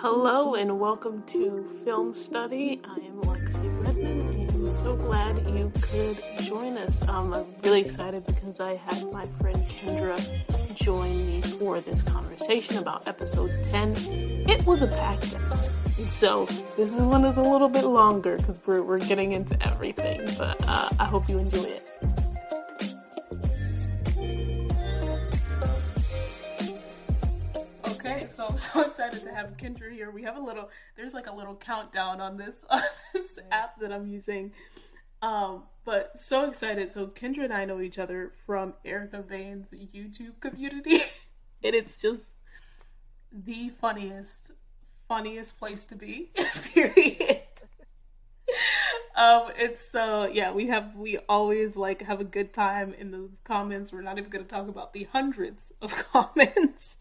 Hello and welcome to Film Study. I am Lexi Redman and I'm so glad you could join us. Um, I'm really excited because I had my friend Kendra join me for this conversation about episode 10. It was a packed episode. So this one is a little bit longer because we're, we're getting into everything, but uh, I hope you enjoy it. so excited to have Kendra here. We have a little, there's like a little countdown on this, uh, this app that I'm using. Um, but so excited. So Kendra and I know each other from Erica Vane's YouTube community, and it's just the funniest, funniest place to be. Period. Um, it's so yeah, we have we always like have a good time in the comments. We're not even going to talk about the hundreds of comments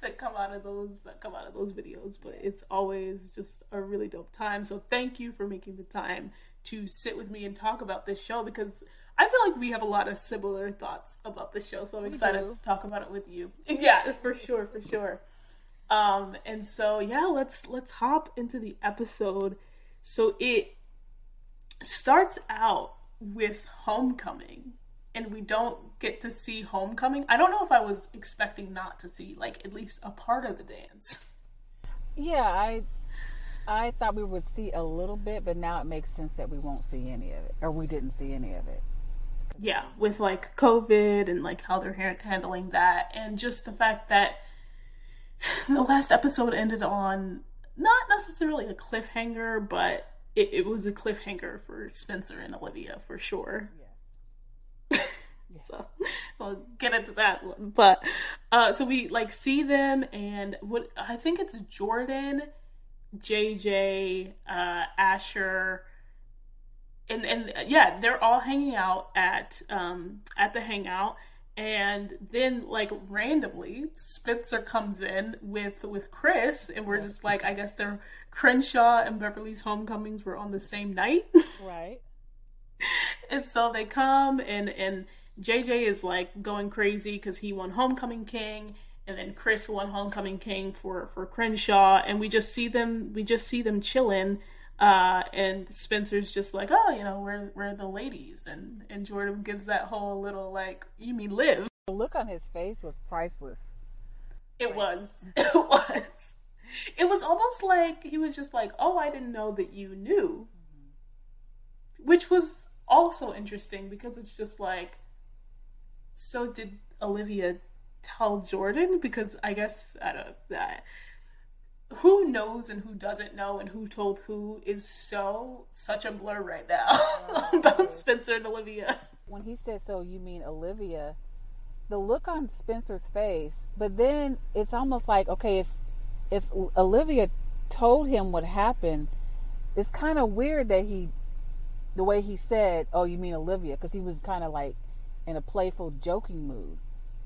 that come out of those that come out of those videos, but it's always just a really dope time. So thank you for making the time to sit with me and talk about this show because I feel like we have a lot of similar thoughts about the show. So I'm excited to talk about it with you. Yeah, for sure, for sure. Um, and so yeah, let's let's hop into the episode. So it starts out with homecoming and we don't get to see homecoming. I don't know if I was expecting not to see like at least a part of the dance. Yeah, I I thought we would see a little bit, but now it makes sense that we won't see any of it or we didn't see any of it. Yeah, with like COVID and like how they're ha- handling that and just the fact that the last episode ended on not necessarily a cliffhanger, but it, it was a cliffhanger for Spencer and Olivia for sure. Yes. so we'll get into that one. But uh, so we like see them and what I think it's Jordan, JJ, uh, Asher, and and yeah, they're all hanging out at um at the hangout and then like randomly Spencer comes in with with Chris and we're just like I guess they're Crenshaw and Beverly's homecomings were on the same night. Right. and so they come and and JJ is like going crazy because he won homecoming king and then Chris won homecoming king for for Crenshaw and we just see them we just see them chilling uh, and Spencer's just like, oh, you know, we're we're the ladies, and and Jordan gives that whole little like, you mean Liv? The look on his face was priceless. It was. It was. It was almost like he was just like, oh, I didn't know that you knew, mm-hmm. which was also interesting because it's just like, so did Olivia tell Jordan? Because I guess I don't. that who knows and who doesn't know and who told who is so such a blur right now about Spencer and Olivia. When he said so, you mean Olivia? The look on Spencer's face, but then it's almost like okay, if if Olivia told him what happened, it's kind of weird that he, the way he said, "Oh, you mean Olivia?" because he was kind of like in a playful, joking mood,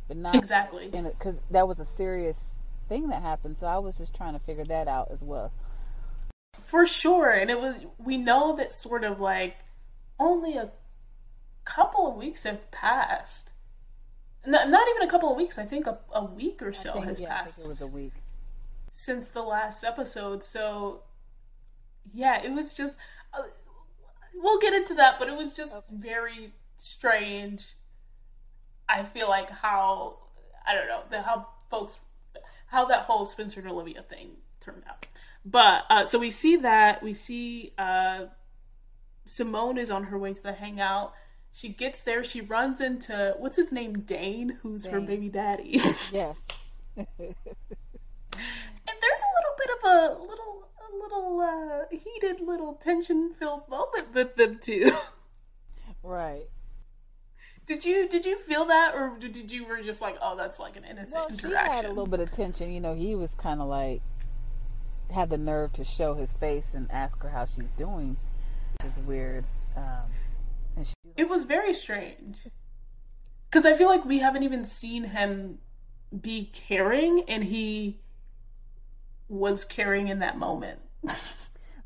but not exactly because that was a serious thing that happened. So I was just trying to figure that out as well. For sure. And it was, we know that sort of like only a couple of weeks have passed. Not, not even a couple of weeks. I think a, a week or so think, has yeah, passed. it was a week since the last episode. So, yeah, it was just. Uh, we'll get into that, but it was just okay. very strange. I feel like how I don't know the how folks how that whole Spencer and Olivia thing turned out. But uh, so we see that we see uh, Simone is on her way to the hangout. She gets there. She runs into what's his name, Dane, who's Dane. her baby daddy. yes. and there's a little bit of a little a little uh, heated, little tension filled moment with them too. Right. Did you did you feel that, or did you were just like, oh, that's like an innocent well, interaction? She had a little bit of tension. You know, he was kind of like had the nerve to show his face and ask her how she's doing, which is weird. Um, and she was it was very strange because I feel like we haven't even seen him be caring, and he was caring in that moment.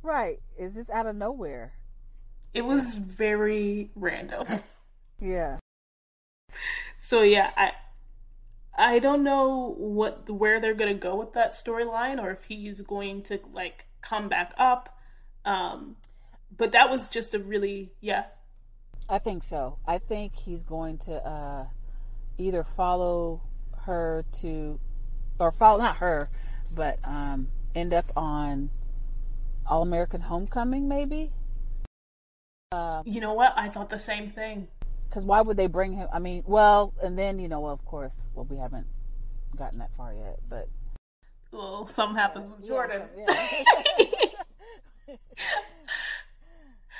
right? Is this out of nowhere? It was very random. Yeah so yeah, I I don't know what where they're gonna go with that storyline, or if he's going to like come back up. Um, but that was just a really yeah. I think so. I think he's going to uh, either follow her to, or follow not her, but um, end up on All American Homecoming, maybe. Uh, you know what? I thought the same thing. Because why would they bring him? I mean, well, and then you know, well, of course, well, we haven't gotten that far yet, but well, something happens with Jordan. Yeah, yeah.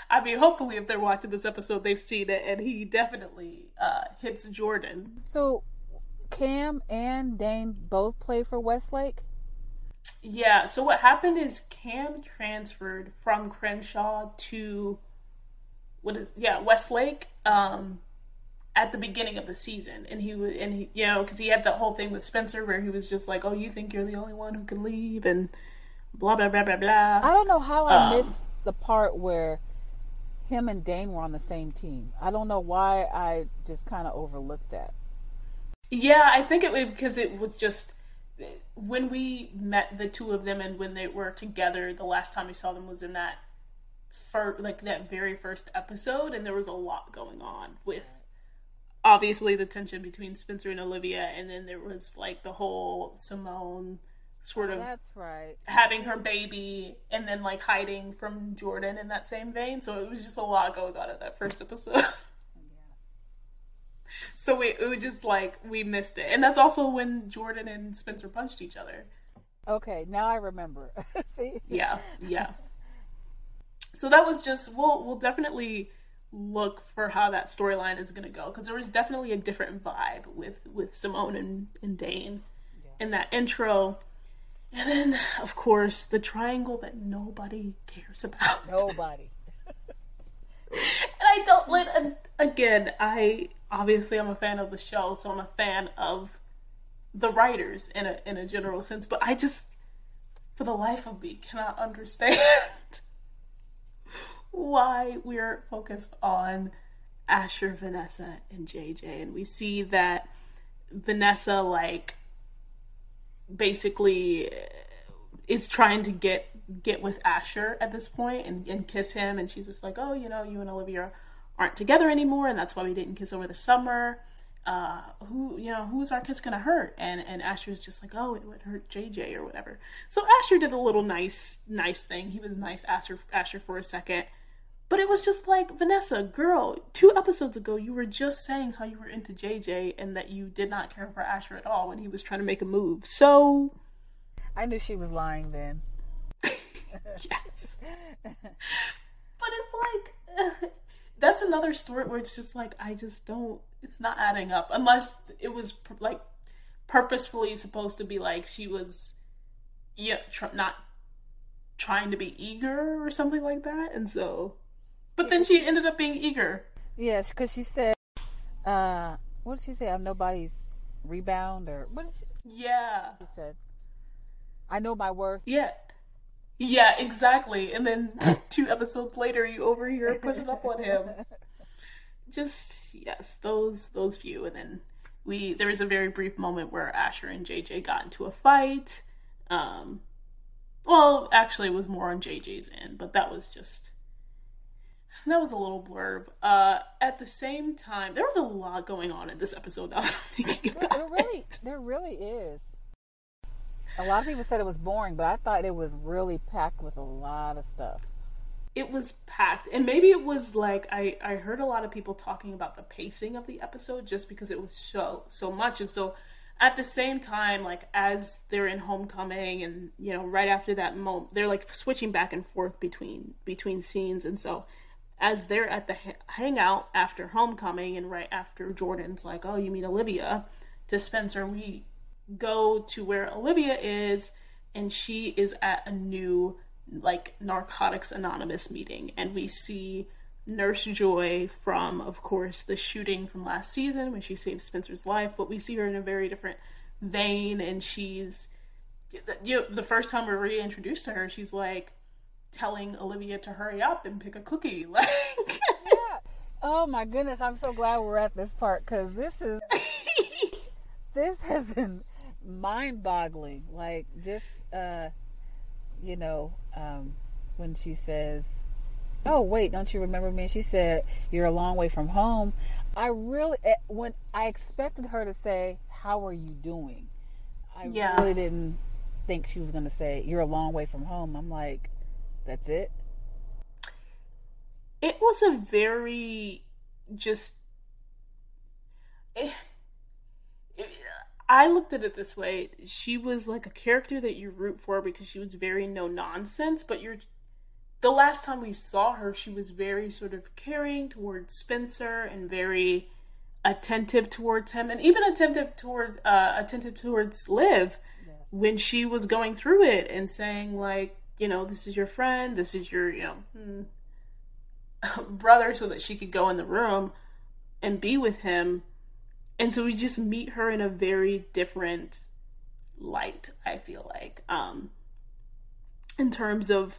I mean, hopefully, if they're watching this episode, they've seen it, and he definitely uh, hits Jordan. So, Cam and Dane both play for Westlake. Yeah. So what happened is Cam transferred from Crenshaw to what is yeah Westlake um, at the beginning of the season, and he was and he you know because he had the whole thing with Spencer where he was just like, oh, you think you're the only one who can leave and blah blah blah blah blah. I don't know how I um, missed the part where him and Dane were on the same team. I don't know why I just kind of overlooked that. Yeah, I think it was because it was just when we met the two of them and when they were together. The last time we saw them was in that for like that very first episode, and there was a lot going on with obviously the tension between Spencer and Olivia, and then there was like the whole Simone sort of that's right having her baby and then like hiding from Jordan in that same vein. So it was just a lot going on in that first episode. so we it was just like we missed it, and that's also when Jordan and Spencer punched each other. Okay, now I remember. See? Yeah, yeah. So that was just we'll we'll definitely look for how that storyline is going to go because there was definitely a different vibe with with Simone and, and Dane yeah. in that intro and then, of course, the triangle that nobody cares about. Nobody. and I don't let again. I obviously I'm a fan of the show, so I'm a fan of the writers in a in a general sense. But I just, for the life of me, cannot understand why we're focused on Asher, Vanessa, and JJ, and we see that Vanessa like basically uh, is trying to get get with Asher at this point and, and kiss him and she's just like, Oh, you know, you and Olivia aren't together anymore and that's why we didn't kiss over the summer. Uh, who you know, who's our kiss gonna hurt? And and Asher Asher's just like, Oh, it would hurt JJ or whatever. So Asher did a little nice nice thing. He was nice Asher Asher for a second. But it was just like, Vanessa, girl, two episodes ago, you were just saying how you were into JJ and that you did not care for Asher at all when he was trying to make a move. So. I knew she was lying then. yes. but it's like. That's another story where it's just like, I just don't. It's not adding up. Unless it was, like, purposefully supposed to be like she was. Yeah, tr- not trying to be eager or something like that. And so but then she ended up being eager. Yes, because she said, uh, what did she say? I'm nobody's rebound or what did she? Yeah. She said, I know my worth. Yeah. Yeah, exactly. And then two episodes later, you over overhear pushing up on him. Just yes, those those few, and then we there was a very brief moment where Asher and JJ got into a fight. Um, well, actually, it was more on JJ's end, but that was just that was a little blurb. Uh, at the same time, there was a lot going on in this episode. Now thinking about there, there really, there really is. A lot of people said it was boring, but I thought it was really packed with a lot of stuff. It was packed, and maybe it was like I I heard a lot of people talking about the pacing of the episode just because it was so so much, and so at the same time, like as they're in homecoming, and you know, right after that moment, they're like switching back and forth between between scenes, and so as they're at the hangout after homecoming and right after Jordan's like, "Oh, you meet Olivia," to Spencer, we go to where Olivia is, and she is at a new like Narcotics Anonymous meeting, and we see Nurse Joy from, of course, the shooting from last season when she saved Spencer's life, but we see her in a very different vein, and she's you know, the first time we're reintroduced to her, she's like telling Olivia to hurry up and pick a cookie. Like, yeah. Oh my goodness, I'm so glad we're at this part because this is this has been mind-boggling. Like just uh, you know, um, when she says, "Oh wait, don't you remember me?" She said, "You're a long way from home." I really eh, when I expected her to say, "How are you doing?" I Yeah. really didn't think she was going to say, "You're a long way from home." I'm like, "That's it." it was a very just eh, it- I looked at it this way. She was like a character that you root for because she was very no nonsense, but you're the last time we saw her, she was very sort of caring towards Spencer and very attentive towards him and even attentive toward uh attentive towards Liv when she was going through it and saying like, you know, this is your friend, this is your, you know, hmm, brother so that she could go in the room and be with him. And so we just meet her in a very different light, I feel like. Um in terms of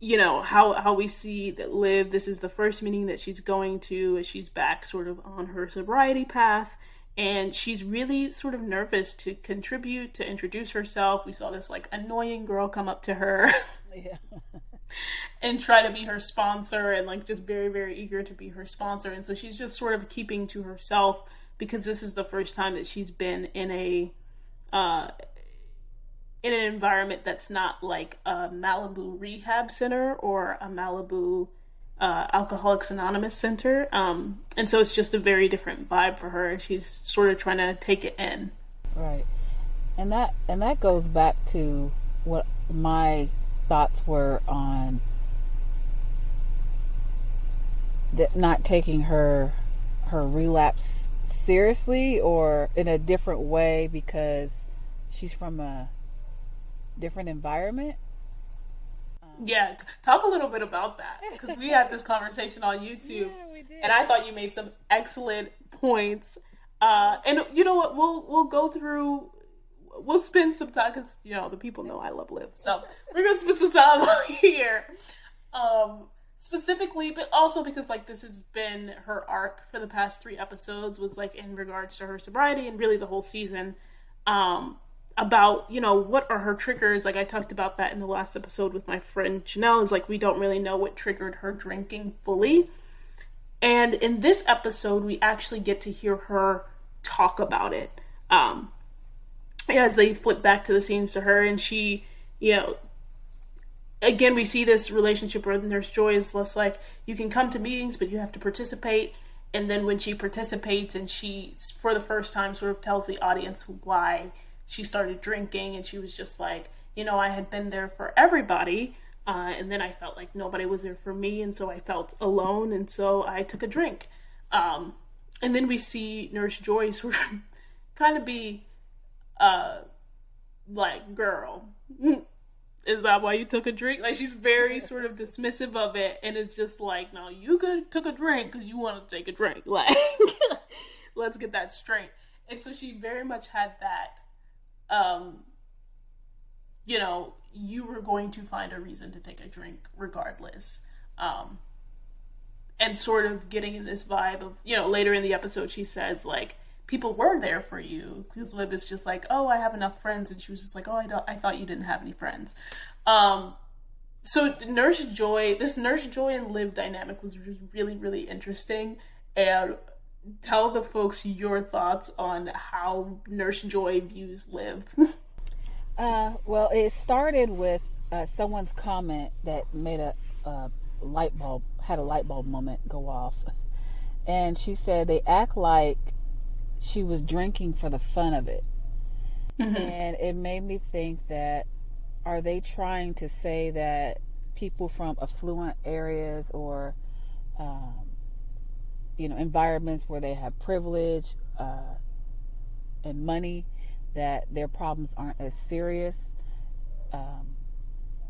you know how how we see that Liv this is the first meeting that she's going to as she's back sort of on her sobriety path and she's really sort of nervous to contribute to introduce herself we saw this like annoying girl come up to her Yeah. and try to be her sponsor and like just very very eager to be her sponsor. And so she's just sort of keeping to herself because this is the first time that she's been in a uh in an environment that's not like a Malibu rehab center or a Malibu uh, Alcoholics Anonymous center. Um and so it's just a very different vibe for her she's sort of trying to take it in. Right. And that and that goes back to what my thoughts were on that not taking her her relapse seriously or in a different way because she's from a different environment. yeah talk a little bit about that because we had this conversation on YouTube did. and I thought you made some excellent points. Uh, and you know what? We'll we'll go through. We'll spend some time because you know the people know I love Liv, so we're gonna spend some time here, um, specifically, but also because like this has been her arc for the past three episodes was like in regards to her sobriety and really the whole season. Um, about you know what are her triggers like i talked about that in the last episode with my friend janelle is like we don't really know what triggered her drinking fully and in this episode, we actually get to hear her talk about it. Um, as they flip back to the scenes to her, and she, you know, again, we see this relationship where Nurse Joy is less like, you can come to meetings, but you have to participate. And then when she participates and she, for the first time, sort of tells the audience why she started drinking, and she was just like, you know, I had been there for everybody. Uh, and then I felt like nobody was there for me, and so I felt alone, and so I took a drink. Um, and then we see Nurse Joy sort of kind of be uh, like, girl, is that why you took a drink? Like, she's very sort of dismissive of it, and it's just like, no, you could took a drink because you want to take a drink. Like, let's get that straight. And so she very much had that um, you know, you were going to find a reason to take a drink regardless. Um, and sort of getting in this vibe of, you know, later in the episode, she says, like, people were there for you. Because Liv is just like, oh, I have enough friends. And she was just like, oh, I, don't, I thought you didn't have any friends. Um, so Nurse Joy, this Nurse Joy and Liv dynamic was really, really interesting. And tell the folks your thoughts on how Nurse Joy views Liv. Uh, well, it started with uh, someone's comment that made a, a light bulb had a light bulb moment go off, and she said they act like she was drinking for the fun of it, and it made me think that are they trying to say that people from affluent areas or um, you know environments where they have privilege uh, and money that their problems aren't as serious um,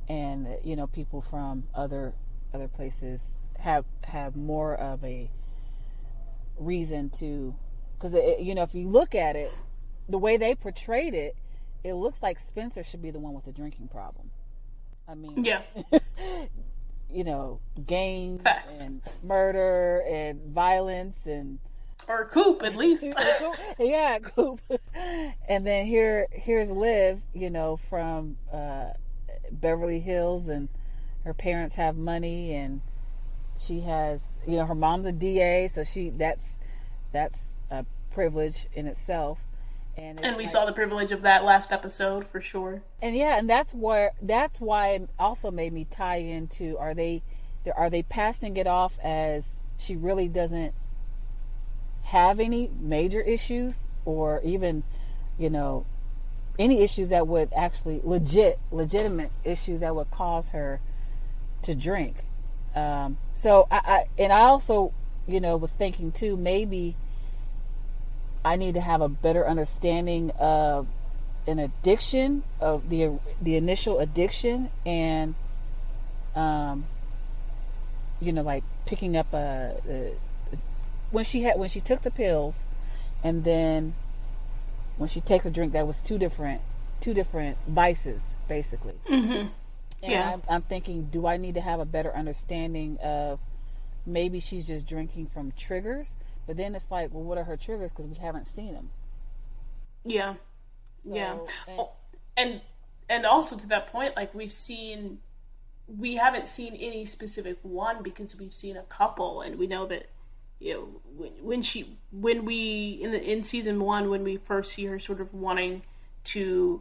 and you know people from other other places have have more of a reason to because you know if you look at it the way they portrayed it it looks like spencer should be the one with the drinking problem i mean yeah. you know gangs Facts. and murder and violence and or Coop at least. yeah, Coop. And then here, here's Liv. You know, from uh, Beverly Hills, and her parents have money, and she has, you know, her mom's a DA, so she that's that's a privilege in itself. And, and we like, saw the privilege of that last episode for sure. And yeah, and that's where that's why it also made me tie into are they are they passing it off as she really doesn't have any major issues or even you know any issues that would actually legit legitimate issues that would cause her to drink um, so I, I and i also you know was thinking too maybe I need to have a better understanding of an addiction of the the initial addiction and um you know like picking up a, a, a, when she had when she took the pills and then when she takes a drink that was two different two different vices basically. Mm-hmm. yeah. I'm, I'm thinking do i need to have a better understanding of maybe she's just drinking from triggers but then it's like, well, what are her triggers? Because we haven't seen them. Yeah. So, yeah. And, oh, and and also to that point, like we've seen, we haven't seen any specific one because we've seen a couple, and we know that you know when, when she when we in the in season one when we first see her sort of wanting to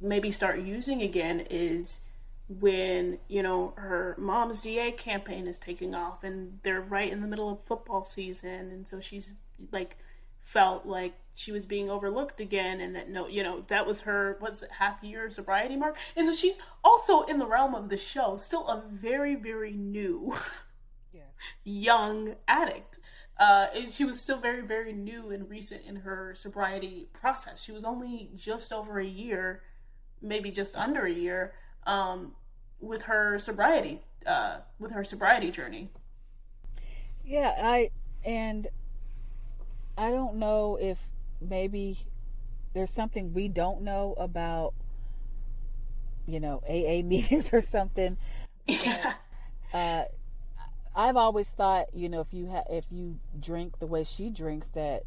maybe start using again is when you know her mom's DA campaign is taking off and they're right in the middle of football season. And so she's like felt like she was being overlooked again and that no you know that was her what's it half year sobriety mark? And so she's also in the realm of the show still a very very new yes. young addict. Uh, she was still very very new and recent in her sobriety process. She was only just over a year maybe just under a year um, with her sobriety uh, with her sobriety journey. Yeah, I and I don't know if maybe there's something we don't know about you know AA meetings or something. Yeah. uh, I've always thought, you know, if you ha- if you drink the way she drinks, that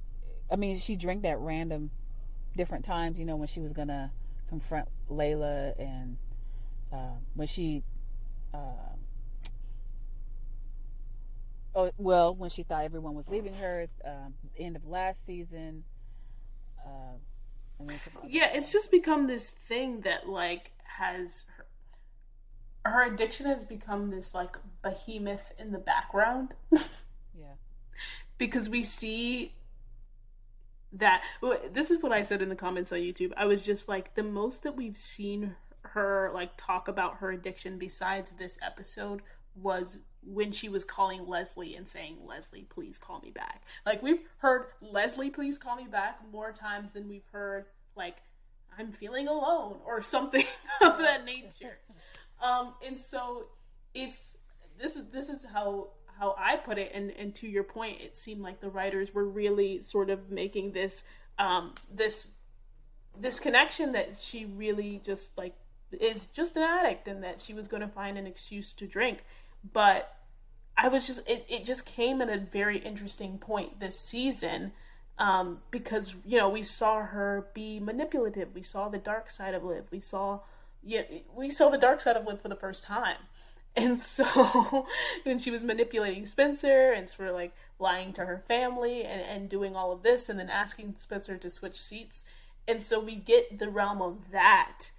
I mean, she drank that random, different times. You know, when she was gonna confront Layla and uh, when she, uh, oh well, when she thought everyone was leaving her, um, end of last season. Uh, yeah, it's just become this thing that like has her, her addiction has become this like behemoth in the background. yeah, because we see that this is what I said in the comments on YouTube. I was just like the most that we've seen her like talk about her addiction besides this episode was when she was calling Leslie and saying, Leslie, please call me back. Like, we've heard Leslie, please call me back more times than we've heard, like, I'm feeling alone or something of that nature. Um, and so it's this is this is how how I put it, and and to your point, it seemed like the writers were really sort of making this um this this connection that she really just like is just an addict and that she was going to find an excuse to drink. But I was just, it, it just came at a very interesting point this season um, because, you know, we saw her be manipulative. We saw the dark side of Liv. We saw, yeah, we saw the dark side of Liv for the first time. And so when she was manipulating Spencer and sort of like lying to her family and, and doing all of this and then asking Spencer to switch seats. And so we get the realm of that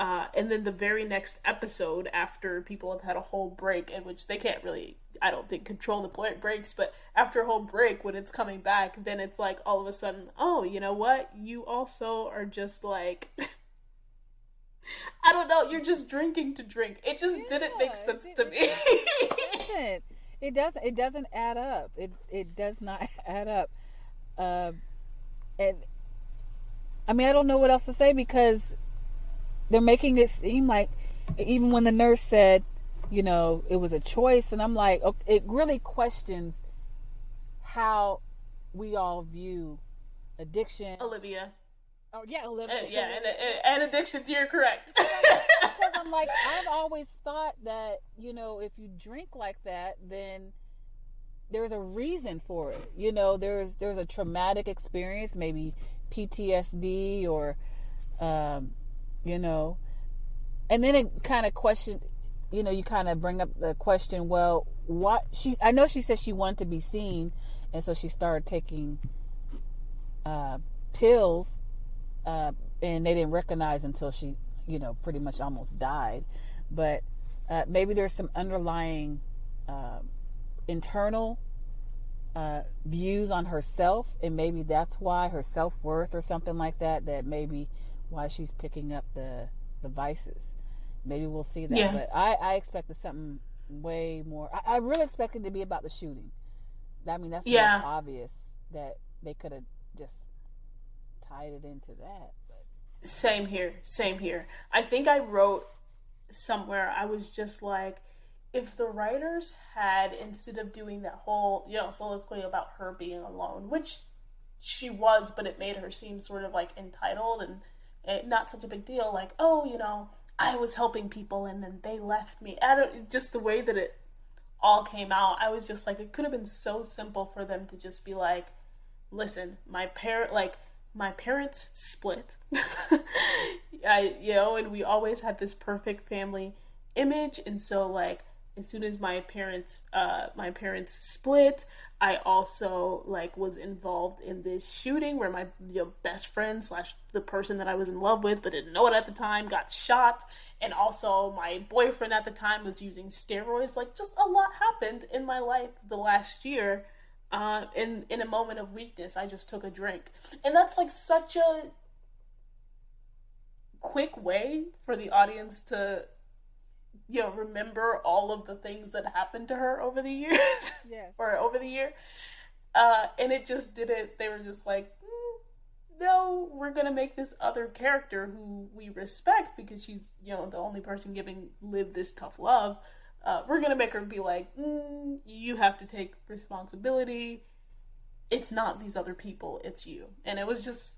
uh, and then the very next episode, after people have had a whole break, in which they can't really, I don't think, control the breaks, but after a whole break, when it's coming back, then it's like all of a sudden, oh, you know what? You also are just like. I don't know. You're just drinking to drink. It just yeah, didn't make sense to me. it doesn't. It doesn't. It doesn't add up. It it does not add up. Uh, and I mean, I don't know what else to say because they're making it seem like even when the nurse said, you know, it was a choice, and I'm like, it really questions how we all view addiction. Olivia. Oh yeah, Olivia. Uh, yeah, and, and, and addictions. You're correct. because I'm like, I've always thought that you know, if you drink like that, then there's a reason for it. You know, there's there's a traumatic experience, maybe PTSD or, um, you know, and then it kind of question, you know, you kind of bring up the question. Well, what she? I know she said she wanted to be seen, and so she started taking uh, pills, uh, and they didn't recognize until she, you know, pretty much almost died. But uh, maybe there's some underlying uh, internal uh, views on herself, and maybe that's why her self worth or something like that. That maybe why she's picking up the the vices. Maybe we'll see that. Yeah. But I, I expected something way more. I, I really expected to be about the shooting. I mean, that's yeah. obvious that they could have just tied it into that. But. Same here. Same here. I think I wrote somewhere. I was just like, if the writers had instead of doing that whole you know soliloquy about her being alone, which she was, but it made her seem sort of like entitled and, and not such a big deal. Like, oh, you know, I was helping people and then they left me. I don't just the way that it all came out. I was just like, it could have been so simple for them to just be like, listen, my parent like my parents split. I you know, and we always had this perfect family image, and so like as soon as my parents uh my parents split i also like was involved in this shooting where my you know, best friend slash the person that i was in love with but didn't know it at the time got shot. And also my boyfriend at the time was using steroids. Like just a lot happened in my life the last year uh, in in a moment of weakness. I just took a drink. And that's like such a quick way for the audience to you know remember all of the things that happened to her over the years? Yes. or over the year? Uh, and it just didn't they were just like mm, no we're gonna make this other character who we respect because she's you know the only person giving Liv this tough love. Uh, we're gonna make her be like mm, you have to take responsibility. It's not these other people it's you. And it was just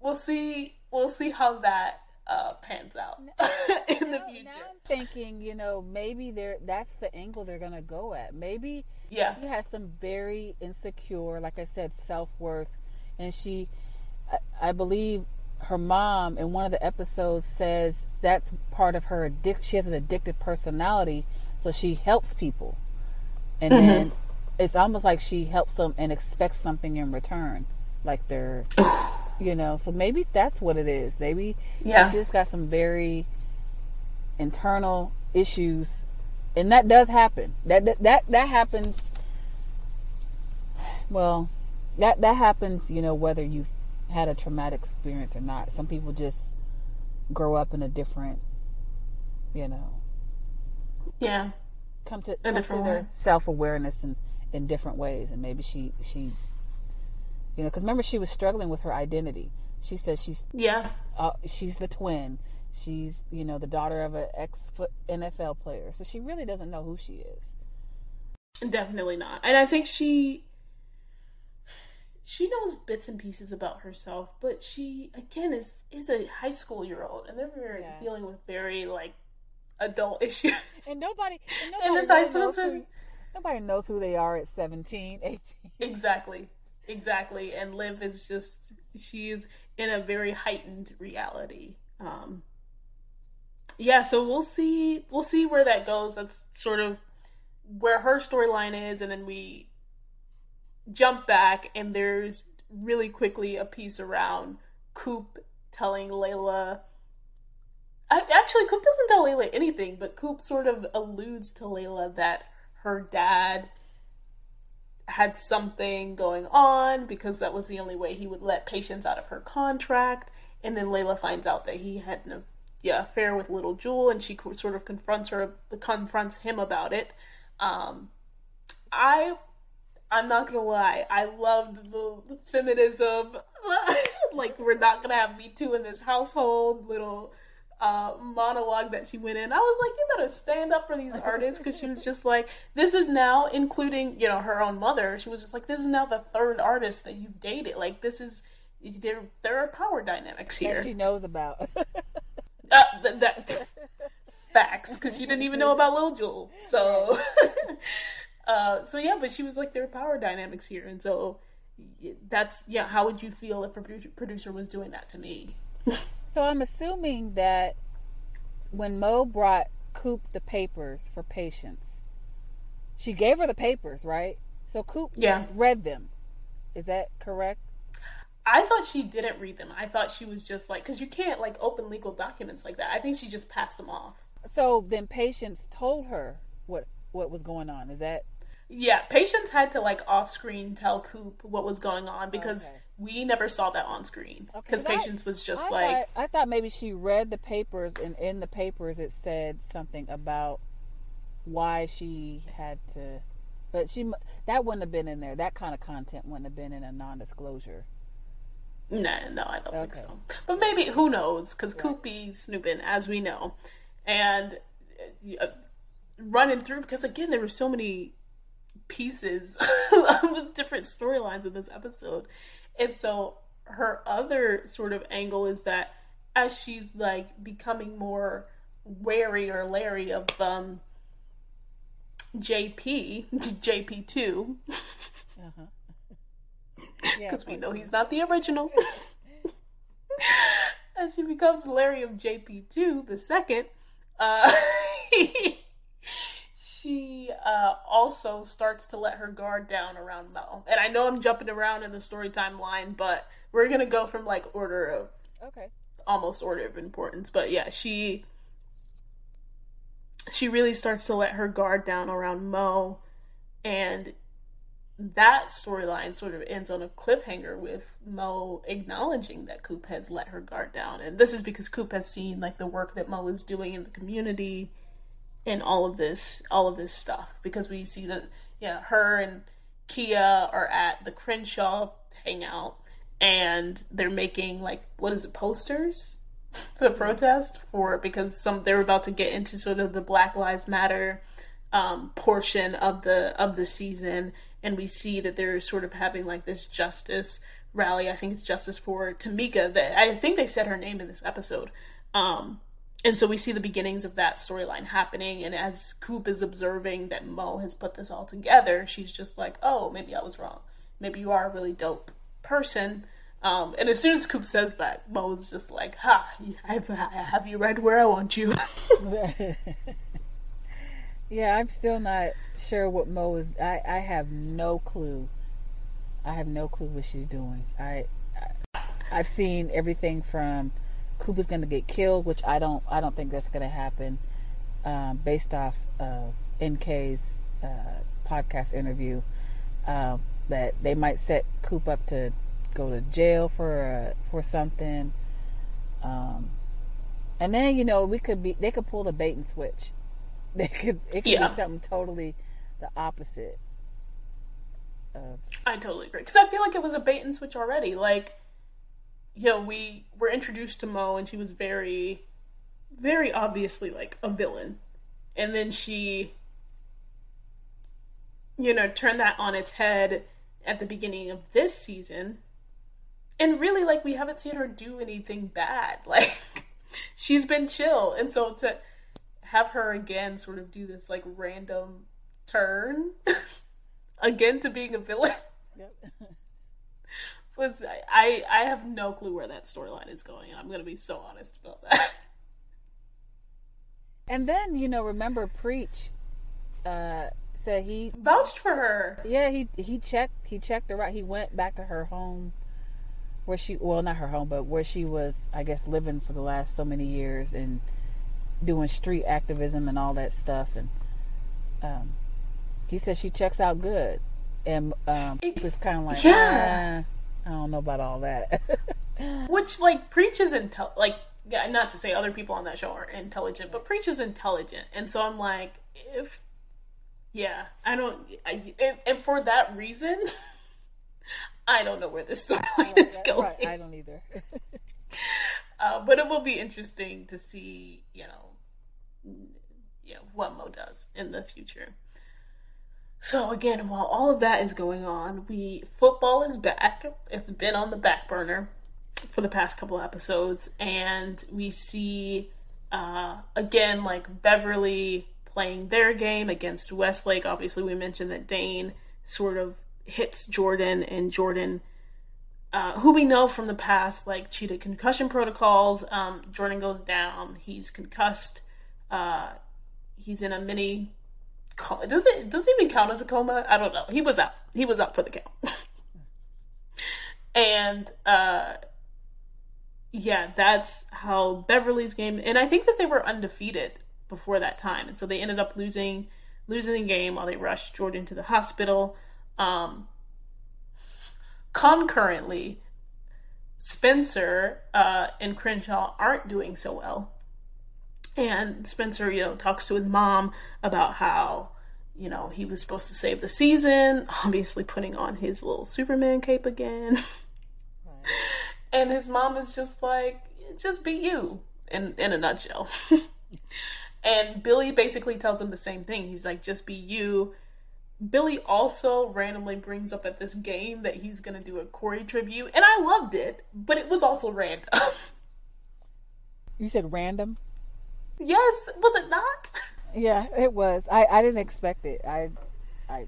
we'll see we'll see how that uh, pans out in the future. I'm thinking, you know, maybe there that's the angle they're gonna go at. Maybe yeah. she has some very insecure, like I said, self worth, and she, I, I, believe, her mom in one of the episodes says that's part of her addict. She has an addicted personality, so she helps people, and mm-hmm. then it's almost like she helps them and expects something in return, like they're. you know so maybe that's what it is. Maybe yeah. she's just got some very internal issues and that does happen. That that that, that happens well that that happens you know whether you've had a traumatic experience or not. Some people just grow up in a different you know yeah. come to come to their self-awareness in in different ways and maybe she she you know, because remember she was struggling with her identity. She says she's yeah, uh, she's the twin. She's you know the daughter of an ex NFL player, so she really doesn't know who she is. Definitely not, and I think she she knows bits and pieces about herself, but she again is is a high school year old, and they're very, yeah. dealing with very like adult issues. And nobody, and nobody, and school knows nobody knows who they are at 17, 18. Exactly. Exactly. And Liv is just she's in a very heightened reality. Um yeah, so we'll see we'll see where that goes. That's sort of where her storyline is and then we jump back and there's really quickly a piece around Coop telling Layla I, actually Coop doesn't tell Layla anything, but Coop sort of alludes to Layla that her dad had something going on because that was the only way he would let Patience out of her contract. And then Layla finds out that he had an yeah, affair with Little Jewel, and she sort of confronts her, confronts him about it. Um, I, I'm not gonna lie, I loved the, the feminism. like we're not gonna have Me Too in this household. Little uh, monologue that she went in, I was like, you better stand up for these artists because she was just like, this is now, including, you know, her own mother, she was just like, this is now the third artist that you've dated. Like, this is, there, there are power dynamics here. That she knows about. uh, th- that, facts, because she didn't even know about Lil Jewel. So, Uh, so yeah, but she was like, there are power dynamics here, and so that's yeah. How would you feel if a producer was doing that to me? So I'm assuming that when Mo brought Coop the papers for Patience, she gave her the papers, right? So Coop yeah. read them. Is that correct? I thought she didn't read them. I thought she was just like, because you can't like open legal documents like that. I think she just passed them off. So then Patience told her what what was going on. Is that? Yeah, Patience had to like off screen tell Coop what was going on because okay. we never saw that on screen. Because okay, Patience was just I like. Thought, I thought maybe she read the papers and in the papers it said something about why she had to. But she that wouldn't have been in there. That kind of content wouldn't have been in a non-disclosure. No, no, I don't okay. think so. But maybe who knows? Because right. Coop be snooping, as we know, and uh, running through. Because again, there were so many pieces with different storylines in this episode, and so her other sort of angle is that as she's like becoming more wary or Larry of um, JP, JP2. Uh-huh because we know he's not the original. As she becomes Larry of JP2, the second, uh, she uh, also starts to let her guard down around Mo. And I know I'm jumping around in the story timeline, but we're gonna go from like order of okay, almost order of importance. But yeah, she she really starts to let her guard down around Mo, and that storyline sort of ends on a cliffhanger with Mo acknowledging that Coop has let her guard down. And this is because Coop has seen like the work that Mo is doing in the community and all of this all of this stuff. Because we see that yeah, her and Kia are at the Crenshaw hangout and they're making like what is it, posters for the protest for because some they're about to get into sort of the Black Lives Matter um, portion of the of the season and we see that they're sort of having like this justice rally. I think it's justice for Tamika. That I think they said her name in this episode. Um, and so we see the beginnings of that storyline happening. And as Coop is observing that Mo has put this all together, she's just like, "Oh, maybe I was wrong. Maybe you are a really dope person." Um, and as soon as Coop says that, Mo is just like, "Ha! I've, have you right where I want you." Yeah, I'm still not sure what Mo is. I, I have no clue. I have no clue what she's doing. I, I have seen everything from Cooper's going to get killed, which I don't I don't think that's going to happen, um, based off uh, NK's uh, podcast interview. Uh, that they might set Coop up to go to jail for uh, for something. Um, and then you know we could be they could pull the bait and switch It could it could yeah. be something totally the opposite. Of... I totally agree because I feel like it was a bait and switch already. Like, you know, we were introduced to Mo and she was very, very obviously like a villain, and then she, you know, turned that on its head at the beginning of this season, and really like we haven't seen her do anything bad. Like, she's been chill, and so to have her again sort of do this like random turn again to being a villain. Yep. was I I have no clue where that storyline is going. I'm going to be so honest about that. And then you know, remember preach uh, said he vouched for her. Yeah, he he checked he checked her out. He went back to her home where she well not her home but where she was I guess living for the last so many years and doing street activism and all that stuff. And um, he says she checks out good, and um, it, was kind of like, yeah, ah, I don't know about all that. Which like preaches intel like yeah, not to say other people on that show are intelligent, but Preach is intelligent, and so I'm like, if yeah, I don't, I, and, and for that reason, I don't know where this storyline is going. Right, I don't either. uh, but it will be interesting to see, you know, yeah, what Mo does in the future. So again, while all of that is going on, we football is back. It's been on the back burner for the past couple episodes, and we see uh, again like Beverly playing their game against Westlake. Obviously, we mentioned that Dane sort of hits Jordan, and Jordan, uh, who we know from the past, like cheated concussion protocols. Um, Jordan goes down. He's concussed. Uh, he's in a mini. Does it doesn't even count as a coma? I don't know. He was out. He was out for the count. and uh, yeah, that's how Beverly's game. And I think that they were undefeated before that time, and so they ended up losing losing the game while they rushed Jordan to the hospital. Um, concurrently, Spencer uh, and Crenshaw aren't doing so well. And Spencer, you know, talks to his mom about how, you know, he was supposed to save the season, obviously putting on his little Superman cape again. Right. And his mom is just like, just be you in in a nutshell. and Billy basically tells him the same thing. He's like, just be you Billy also randomly brings up at this game that he's gonna do a Corey tribute, and I loved it, but it was also random. you said random? Yes, was it not? Yeah, it was. I, I didn't expect it. I I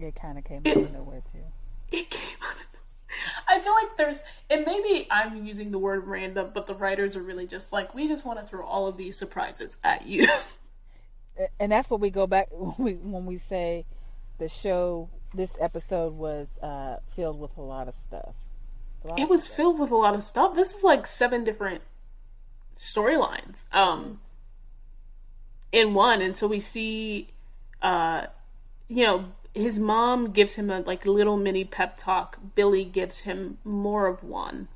it kind of came out of nowhere too. It came out of I feel like there's, and maybe I'm using the word random, but the writers are really just like, we just want to throw all of these surprises at you. and that's what we go back when we, when we say the show this episode was uh, filled with a lot of stuff lot it was stuff. filled with a lot of stuff this is like seven different storylines. Um in one and so we see uh you know his mom gives him a like little mini pep talk. Billy gives him more of one.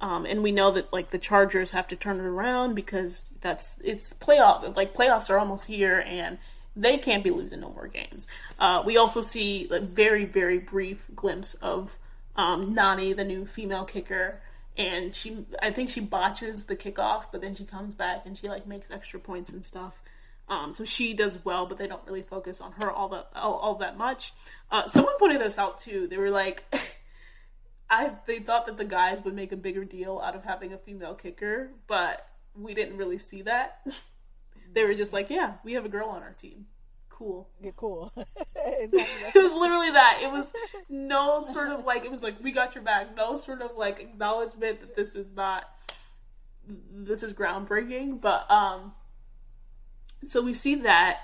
Um, and we know that like the Chargers have to turn it around because that's it's playoff like playoffs are almost here and they can't be losing no more games. Uh, we also see a very very brief glimpse of um, Nany, the new female kicker, and she I think she botches the kickoff, but then she comes back and she like makes extra points and stuff. Um, so she does well, but they don't really focus on her all that all, all that much. Uh, someone pointed this out too. They were like. I they thought that the guys would make a bigger deal out of having a female kicker, but we didn't really see that. they were just like, "Yeah, we have a girl on our team. Cool. Yeah, cool." it was literally that. It was no sort of like it was like we got your back. No sort of like acknowledgement that this is not this is groundbreaking, but um so we see that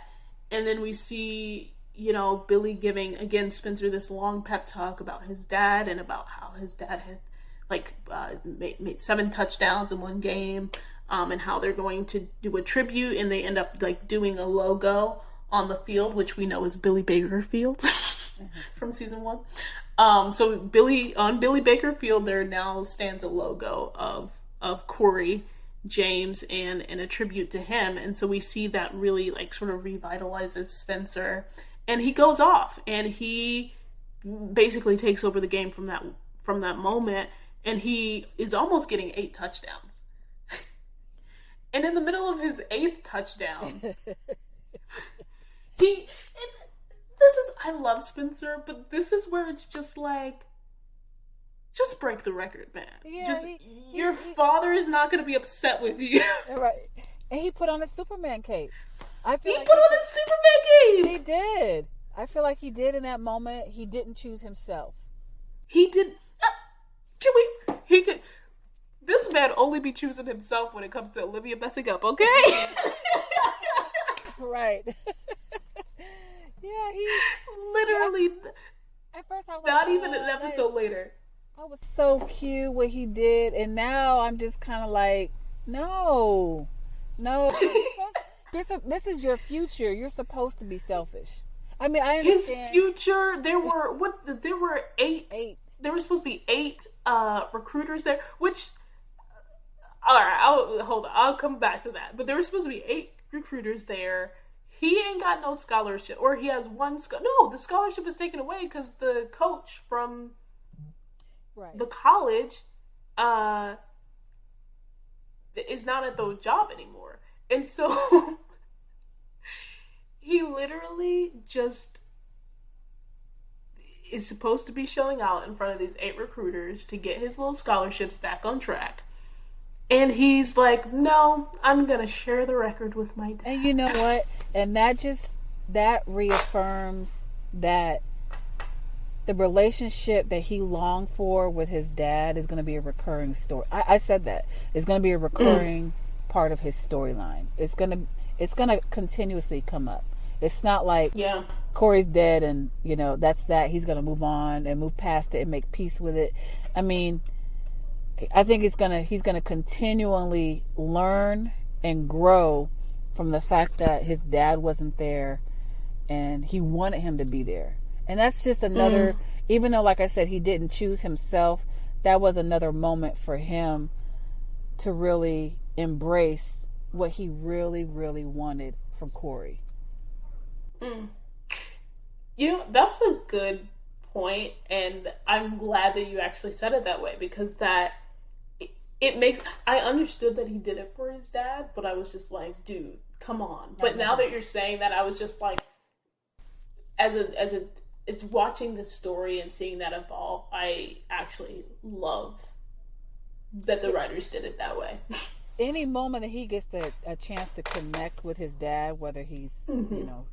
and then we see you know, Billy giving again Spencer this long pep talk about his dad and about how his dad had like uh, made, made seven touchdowns in one game, um, and how they're going to do a tribute, and they end up like doing a logo on the field, which we know is Billy Baker Field from season one. Um, so Billy on Billy Baker Field, there now stands a logo of of Corey James and and a tribute to him, and so we see that really like sort of revitalizes Spencer. And he goes off and he basically takes over the game from that from that moment. And he is almost getting eight touchdowns. And in the middle of his eighth touchdown he this is i love spencer but this is where it's just like just break the record man yeah, just he, your he, father is not going to be upset with you right and he put on a superman cape I feel he like put on a Superman game. He did. I feel like he did in that moment. He didn't choose himself. He did. Uh, can we? He could. This man only be choosing himself when it comes to Olivia messing up. Okay. right. yeah, he literally. Yeah. At first, I was not like, even oh, an episode later. That was so cute what he did, and now I'm just kind of like, no, no. This, this is your future. You're supposed to be selfish. I mean, I understand. His future. There were what? There were eight. Eight. There were supposed to be eight uh, recruiters there. Which, all right, I'll hold on. I'll come back to that. But there were supposed to be eight recruiters there. He ain't got no scholarship, or he has one. no, the scholarship is taken away because the coach from right. the college uh, is not at the job anymore. And so he literally just is supposed to be showing out in front of these eight recruiters to get his little scholarships back on track. And he's like, "No, I'm gonna share the record with my dad." And you know what? And that just that reaffirms that the relationship that he longed for with his dad is going to be a recurring story. I, I said that it's going to be a recurring mm. part of his storyline. It's going to it's going to continuously come up. It's not like yeah. Corey's dead and you know that's that. He's going to move on and move past it and make peace with it. I mean, I think it's gonna he's going to continually learn and grow from the fact that his dad wasn't there and he wanted him to be there and that's just another, mm. even though, like I said, he didn't choose himself, that was another moment for him to really embrace what he really, really wanted from Corey. Mm. You know, that's a good point, and I'm glad that you actually said it that way because that it, makes. I understood that he did it for his dad, but I was just like, dude, come on. But now that you're saying that, I was just like, as a as a it's watching the story and seeing that evolve. I actually love that the writers did it that way. Any moment that he gets the, a chance to connect with his dad, whether he's mm-hmm. you know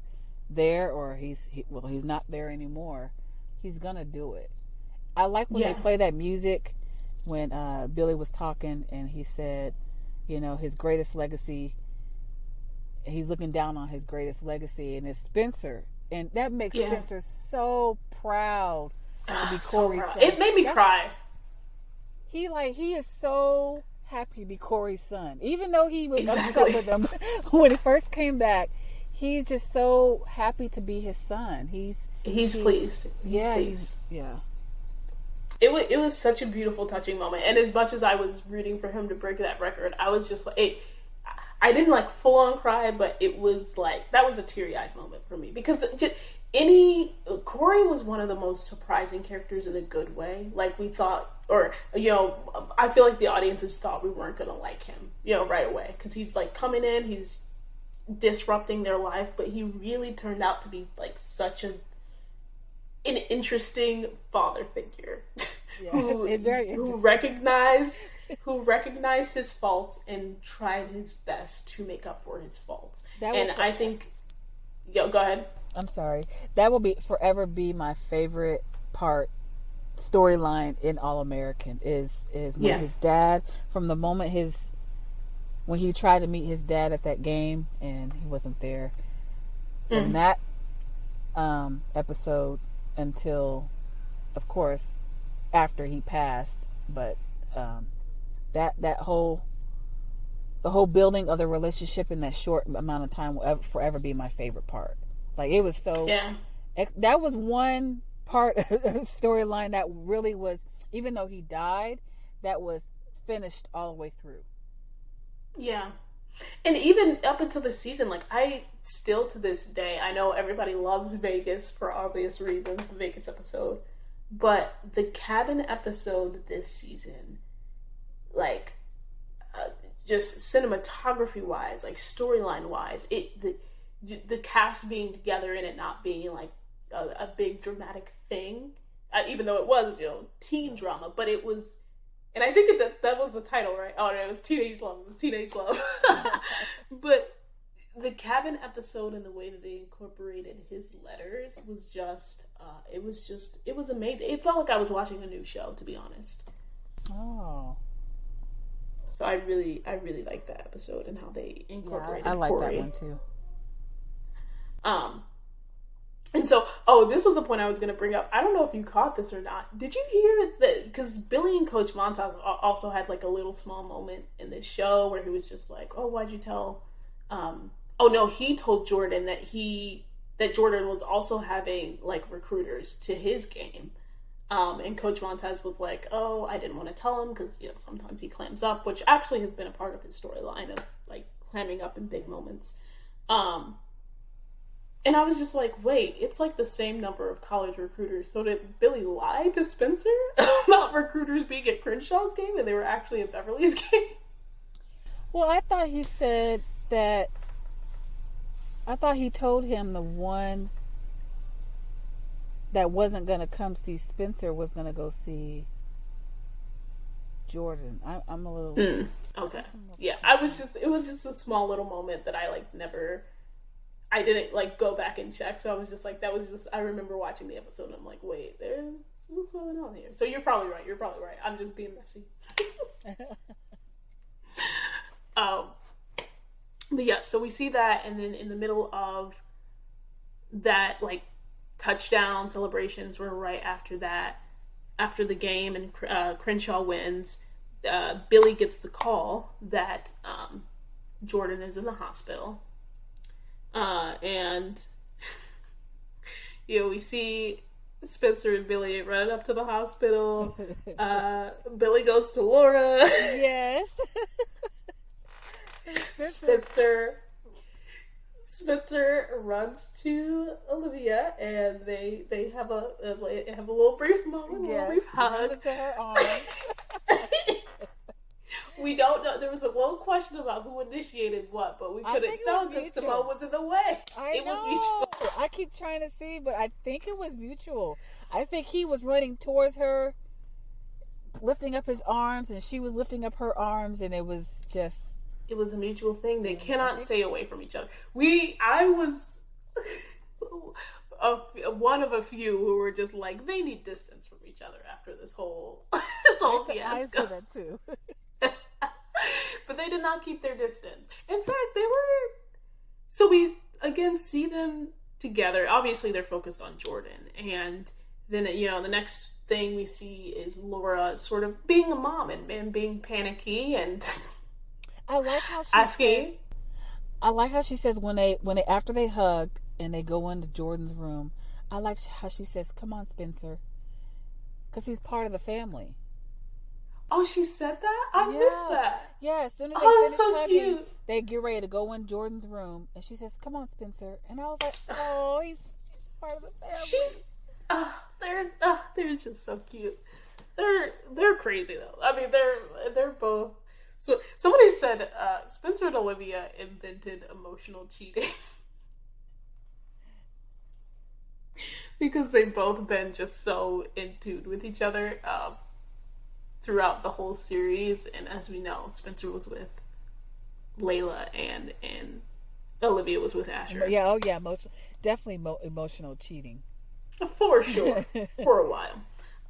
there or he's he, well he's not there anymore, he's gonna do it. I like when yeah. they play that music when uh, Billy was talking and he said, you know, his greatest legacy. He's looking down on his greatest legacy, and it's Spencer and that makes yeah. Spencer so proud to be Corey's son. It made me That's, cry. He like he is so happy to be Corey's son, even though he was exactly. upset with him when he first came back. He's just so happy to be his son. He's he's he, pleased. He's yeah, pleased. He's, yeah. It was it was such a beautiful, touching moment, and as much as I was rooting for him to break that record, I was just like, it, I didn't like full on cry, but it was like that was a teary eyed moment for me. Because just, any Corey was one of the most surprising characters in a good way. Like we thought, or you know, I feel like the audiences thought we weren't gonna like him, you know, right away. Because he's like coming in, he's disrupting their life, but he really turned out to be like such a an interesting father figure yeah, who, who recognized who recognized his faults and tried his best to make up for his faults. That and I think, yo, go ahead. I'm sorry. That will be forever be my favorite part storyline in All American is is when yeah. his dad from the moment his when he tried to meet his dad at that game and he wasn't there. Mm. From that um, episode until, of course, after he passed, but um, that that whole the whole building of the relationship in that short amount of time will ever, forever be my favorite part. Like it was so. Yeah. That was one part of the storyline that really was, even though he died, that was finished all the way through. Yeah. And even up until the season, like I still to this day, I know everybody loves Vegas for obvious reasons, the Vegas episode, but the cabin episode this season like uh, just cinematography wise, like storyline wise, it the the cast being together and it not being like a, a big dramatic thing, uh, even though it was you know teen drama, but it was. And I think that that was the title, right? Oh, no, it was Teenage Love. It was Teenage Love. but the cabin episode and the way that they incorporated his letters was just uh, it was just it was amazing it felt like i was watching a new show to be honest oh so I really, I really like that episode and how they incorporated. Yeah, I, I like Corey. that one too. Um, and so, oh, this was the point I was going to bring up. I don't know if you caught this or not. Did you hear that? Because Billy and Coach Montes also had like a little small moment in this show where he was just like, "Oh, why'd you tell?" Um, oh no, he told Jordan that he that Jordan was also having like recruiters to his game um, and Coach Montes was like, "Oh, I didn't want to tell him because you know sometimes he clams up, which actually has been a part of his storyline of like clamming up in big moments." Um, and I was just like, "Wait, it's like the same number of college recruiters. So did Billy lie to Spencer about recruiters being at Crenshaw's game and they were actually at Beverly's game?" Well, I thought he said that. I thought he told him the one that wasn't going to come see Spencer was going to go see Jordan. I, I'm a little. Mm, okay. Yeah, I was just. It was just a small little moment that I like never. I didn't like go back and check, so I was just like, that was just. I remember watching the episode, and I'm like, wait, there's what's going on here. So you're probably right. You're probably right. I'm just being messy. um, but yeah, so we see that, and then in the middle of that, like touchdown celebrations were right after that, after the game, and uh, Crenshaw wins. Uh, Billy gets the call that um, Jordan is in the hospital, uh, and you know we see Spencer and Billy running up to the hospital. Uh, Billy goes to Laura. Yes. Spencer. Spencer runs to Olivia, and they they have a, a have a little brief moment, a little brief hug. To her arms. We don't know. There was a little question about who initiated what, but we couldn't tell because Simone was in the way. I it know. was mutual. I keep trying to see, but I think it was mutual. I think he was running towards her, lifting up his arms, and she was lifting up her arms, and it was just. It was a mutual thing. They cannot stay away from each other. We, I was. a, one of a few who were just like they need distance from each other after this whole this whole fiasco. I said that too. but they did not keep their distance. In fact, they were. So we again see them together. Obviously, they're focused on Jordan, and then you know the next thing we see is Laura sort of being a mom and, and being panicky and. I like how she asking. Says, I like how she says when they when they after they hugged and they go into Jordan's room. I like how she says, "Come on, Spencer," because he's part of the family. Oh, she said that? I yeah. missed that. Yeah, as soon as they oh, finish so hugging, cute. they get ready to go in Jordan's room, and she says, "Come on, Spencer." And I was like, "Oh, he's, he's part of the family." She's, uh, they're, uh, they're just so cute. They're, they're crazy though. I mean, they're, they're both. So somebody said uh, Spencer and Olivia invented emotional cheating. because they've both been just so in tune with each other. Um, throughout the whole series. And as we know, Spencer was with Layla and and Olivia was with Asher. Yeah, oh yeah, most definitely mo- emotional cheating. For sure, for a while.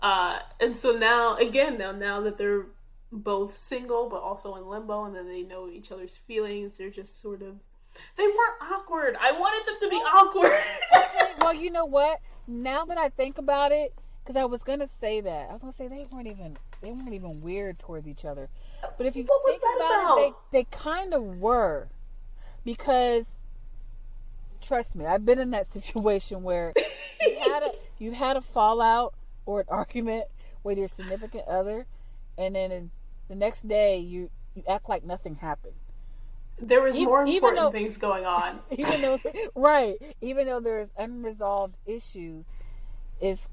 Uh, and so now, again, now now that they're both single but also in limbo, and then they know each other's feelings, they're just sort of they weren't awkward. I wanted them to be awkward. well, you know what? Now that I think about it, because I was gonna say that, I was gonna say they weren't even they weren't even weird towards each other. But if you what think about, about, it, they they kind of were, because trust me, I've been in that situation where you had a you had a fallout or an argument with your significant other, and then in, the next day you you act like nothing happened. There was even, more important though, things going on. even though, right, even though there's unresolved issues, is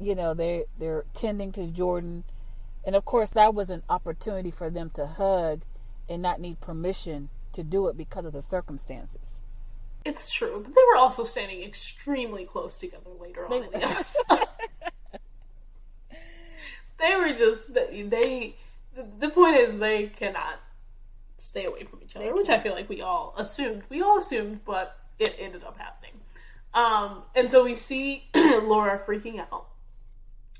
you know they they're tending to Jordan and of course, that was an opportunity for them to hug and not need permission to do it because of the circumstances. It's true, but they were also standing extremely close together later on in the episode. they were just they. they the point is they cannot stay away from each other, which I feel like we all assumed. We all assumed, but it ended up happening. Um, and so we see Laura freaking out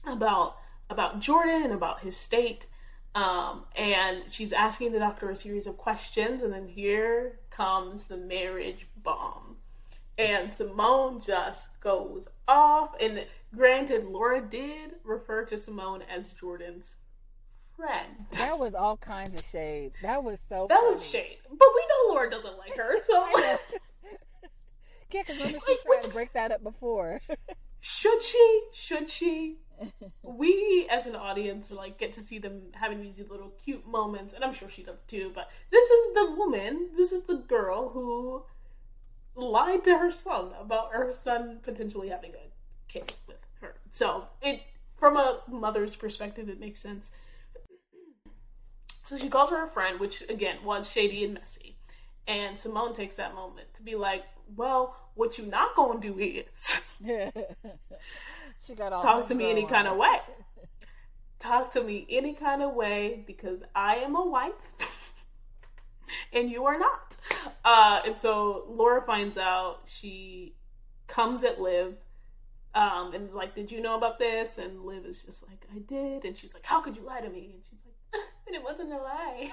about about Jordan and about his state. Um, and she's asking the doctor a series of questions, and then here comes the marriage bomb. And Simone just goes off. And granted, Laura did refer to Simone as Jordan's friend. That was all kinds of shade. That was so. That funny. was shade, but we know Laura doesn't like her, so. yeah, because remember she tried to break that up before. should she? Should she? we as an audience like get to see them having these little cute moments and i'm sure she does too but this is the woman this is the girl who lied to her son about her son potentially having a kid with her. So it from a mother's perspective it makes sense. So she calls her a friend which again was shady and messy. And simone takes that moment to be like well what you not gonna do is She got all talk to me any kind of way. talk to me any kind of way because I am a wife and you are not. Uh, and so Laura finds out. She comes at Liv um, and like, did you know about this? And Liv is just like, I did. And she's like, how could you lie to me? And she's like, and it wasn't a lie.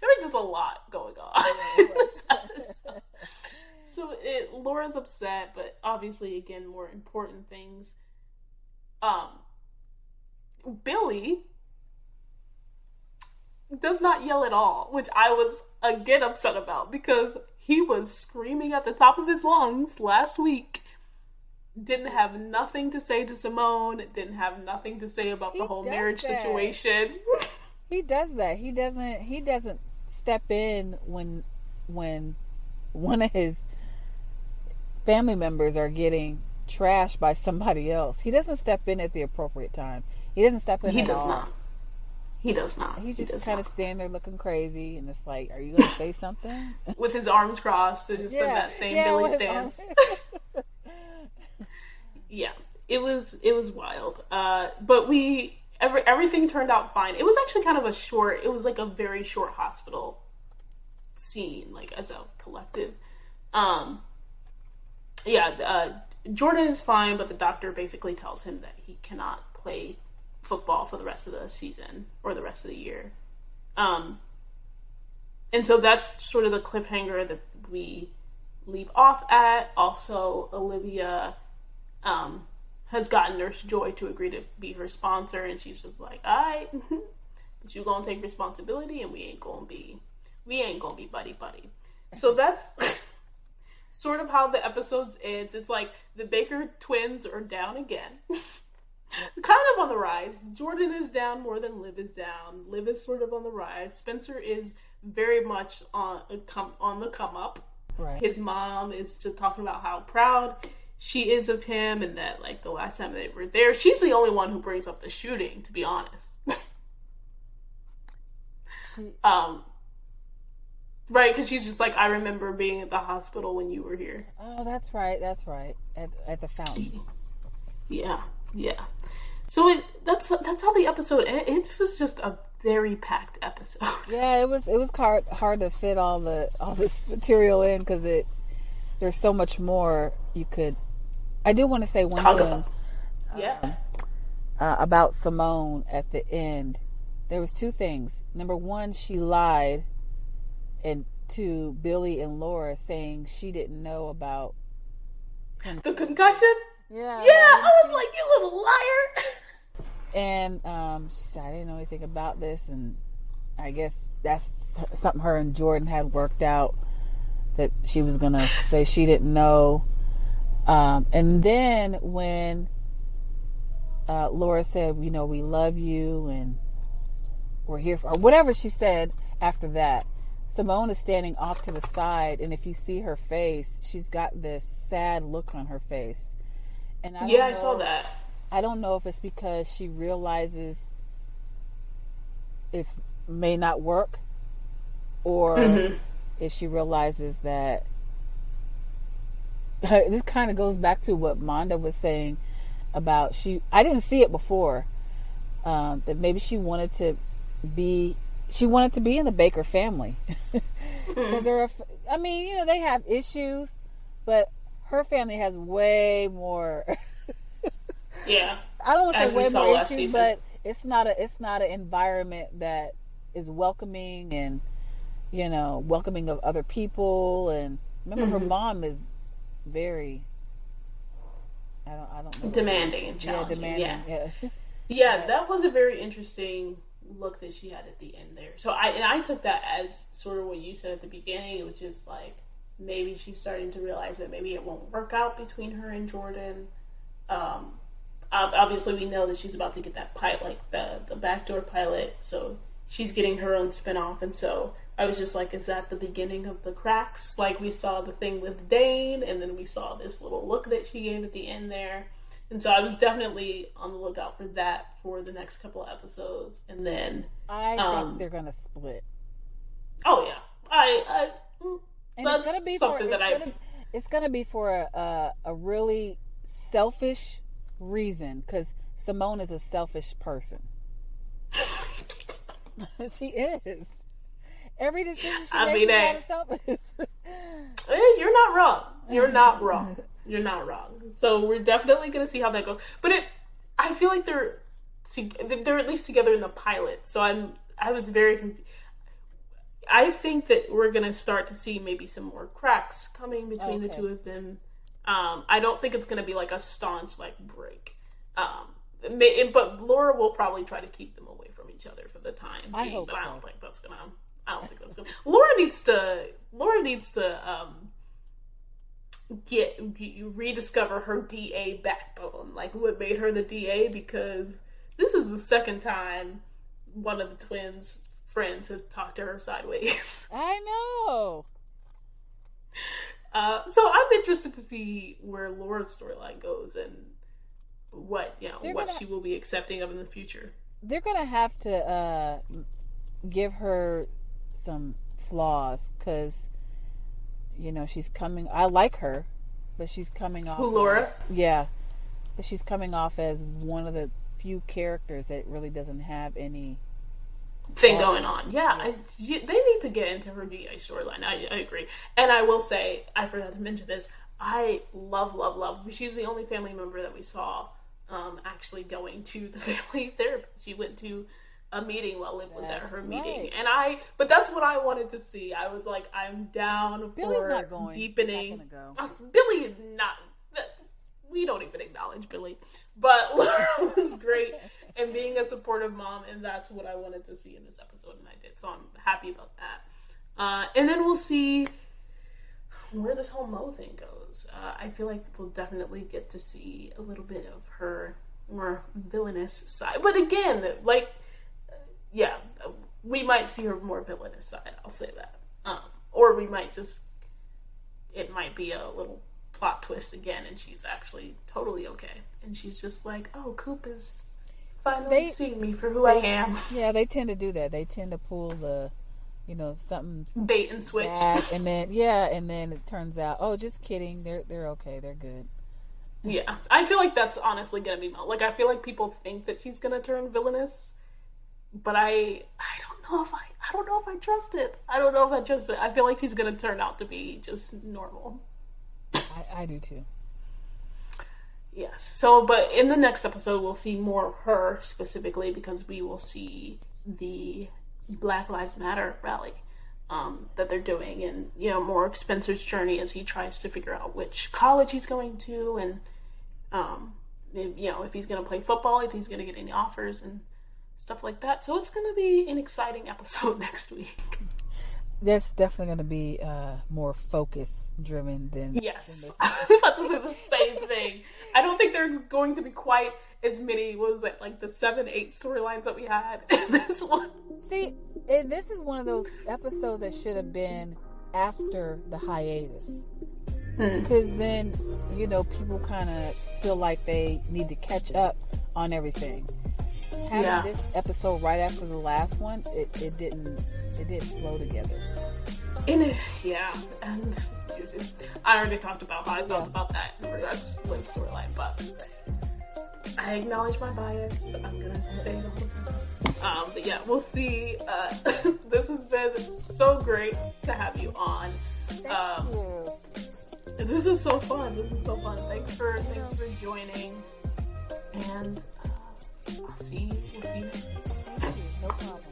there was just a lot going on. So it, Laura's upset, but obviously, again, more important things. Um, Billy does not yell at all, which I was again upset about because he was screaming at the top of his lungs last week. Didn't have nothing to say to Simone, didn't have nothing to say about He the whole marriage that. situation. He does that. He doesn't. He doesn't step in when when one of his family members are getting trashed by somebody else. He doesn't step in at the appropriate time. He doesn't step in. he at does all. not. He does not. He's He just kind of standing there looking crazy, and it's like, are you going to say something? with his arms crossed and just in that same Billy stance. yeah it was it was wild uh but we every, everything turned out fine it was actually kind of a short it was like a very short hospital scene like as a collective um yeah uh jordan is fine but the doctor basically tells him that he cannot play football for the rest of the season or the rest of the year um and so that's sort of the cliffhanger that we leave off at also olivia um, has gotten Nurse Joy to agree to be her sponsor, and she's just like, "All right, but you gonna take responsibility, and we ain't gonna be, we ain't gonna be buddy buddy." So that's sort of how the episodes ends. It's like the Baker twins are down again. kind of on the rise. Jordan is down more than Liv is down. Liv is sort of on the rise. Spencer is very much on come on the come up right. his mom is just talking about how proud she is of him and that like the last time they were there she's the only one who brings up the shooting to be honest She- um right because she's just like i remember being at the hospital when you were here oh, that's right. That's right. At at the fountain. yeah yeah so it that's that's how the episode it, it was just a very packed episode Yeah, it was it was hard hard to fit all the all this material in because it there's so much more you could. I do want to say one Talk thing about. yeah uh, about Simone at the end. There was two things. Number one, she lied, and to Billy and Laura saying she didn't know about. the concussion Yeah, yeah i was like you little liar and um, she said I didn't know anything about this, and I guess that's something her and Jordan had worked out that she was gonna say she didn't know. Um, and then when uh, Laura said, "You know, we love you, and we're here for," or whatever she said after that, Simone is standing off to the side, and if you see her face, she's got this sad look on her face. And I yeah i saw that I don't know if it's because she realizes it may not work, or Mm-hmm. if she realizes that this kind of goes back to what Monda was saying about she. I didn't see it before. Um, that maybe she wanted to be. She wanted to be in the Baker family because they're. a I mean, you know, they have issues, but her family has way more. yeah I don't want to say way more issues, season. but it's not a it's not an environment that is welcoming and you know welcoming of other people. And remember, Mm-hmm. her mom is very. I don't. I don't know. demanding and Yeah, challenging demanding. yeah Yeah. Yeah, that was a very interesting look that she had at the end there. So I and I took that as sort of what you said at the beginning, which is like maybe she's starting to realize that maybe it won't work out between her and Jordan. Um, obviously, we know that she's about to get that pilot, like the the backdoor pilot. So she's getting her own spinoff, and so I was just like, is that the beginning of the cracks? Like we saw the thing with Dane, and then we saw this little look that she gave at the end there. And so I was definitely on the lookout for that for the next couple episodes. And then, I Um, think they're gonna split, oh yeah, I, I mm, and that's it's gonna be something for that I gonna, it's gonna be for a a, a really selfish reason because Simone is a selfish person. she is. Every decision she I makes mean, is hey. out selfish. Eh, You're not wrong. You're not wrong. You're not wrong. So we're definitely gonna see how that goes. But it, I feel like they're they're at least together in the pilot. So I'm I was very. conf- I think that we're gonna start to see maybe some more cracks coming between the two of them. Um, I don't think it's gonna be like a staunch like break. Um, may, but Laura will probably try to keep them away from each other for the time. I being, hope but I don't think that's gonna. I don't think that's gonna. Laura needs to. Laura needs to. Um, get you rediscover her DA backbone, like what made her the DA. Because this is the second time one of the twins' friends have talked to her sideways. I know. Uh, so I'm interested to see where Laura's storyline goes and what you know They're what gonna- she will be accepting of in the future. They're gonna have to uh, give her some flaws because you know she's coming. I like her, but she's coming off. Who, Laura? as- yeah, but she's coming off as one of the few characters that really doesn't have any. thing going on. Yeah, I, they need to get into her DA storyline. I, I agree. And I will say, I forgot to mention this. I love, love, love. She's the only family member that we saw um, actually going to the family therapy. She went to a meeting while Liv was at her meeting, and I. But that's what I wanted to see. I was like, I'm down Billy's for not going. deepening. Not gonna Uh, Billy not. We don't even acknowledge Billy, but Laura was great and being a supportive mom, and that's what I wanted to see in this episode, and I did. So I'm happy about that. Uh, and then we'll see where this whole Mo thing goes. Uh, I feel like we'll definitely get to see a little bit of her more villainous side, but again, like, yeah, we might see her more villainous side. I'll say that, um, or we might just it might be a little plot twist again, and she's actually totally okay, and she's just like, "Oh, Coop is finally They- seeing me for who I am." Yeah, they tend to do that. They tend to pull the, you know, something Bait and switch. and then yeah, and then it turns out, oh, just kidding. They're they're okay. They're good. Yeah, I feel like that's honestly gonna be Mo. Like, I feel like people think that she's gonna turn villainous, but I, I don't know if I, I don't know if I trust it. I don't know if I trust it. I feel like she's gonna turn out to be just normal. I, I do too. Yes. So, but in the next episode, we'll see more of her specifically because we will see the Black Lives Matter rally um, that they're doing, and you know more of Spencer's journey as he tries to figure out which college he's going to, and um, if- you know if he's going to play football, if he's going to get any offers and stuff like that. So it's going to be an exciting episode next week. That's definitely going to be uh, more focus driven than Yes, than I was about to say the same thing. I don't think there's going to be quite as many. What was it like the seven, eight storylines that we had in this one? See, and this is one of those episodes that should have been after the hiatus, because then you know people kind of feel like they need to catch up on everything. Having Yeah. this episode right after the last one, it, it didn't it didn't flow together. In it, yeah, and I already talked about how I felt about that in regards to the storyline, but I acknowledge my bias. I'm gonna say the time. Um, but yeah, we'll see. Uh, this has been so great to have you on. Um, this is so fun. This is so fun. Thanks for thanks for joining, and I'll see you. We'll see you next week. Thank you. No problem.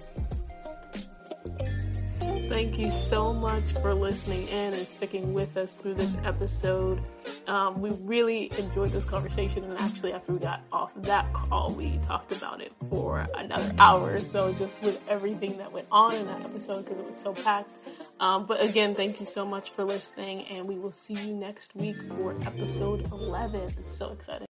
Thank you so much for listening in and sticking with us through this episode. Um, we really enjoyed this conversation, and actually, after we got off that call, we talked about it for another hour. or So, just with everything that went on in that episode, because it was so packed. Um, but again, thank you so much for listening, and we will see you next week for episode 11. It's so exciting.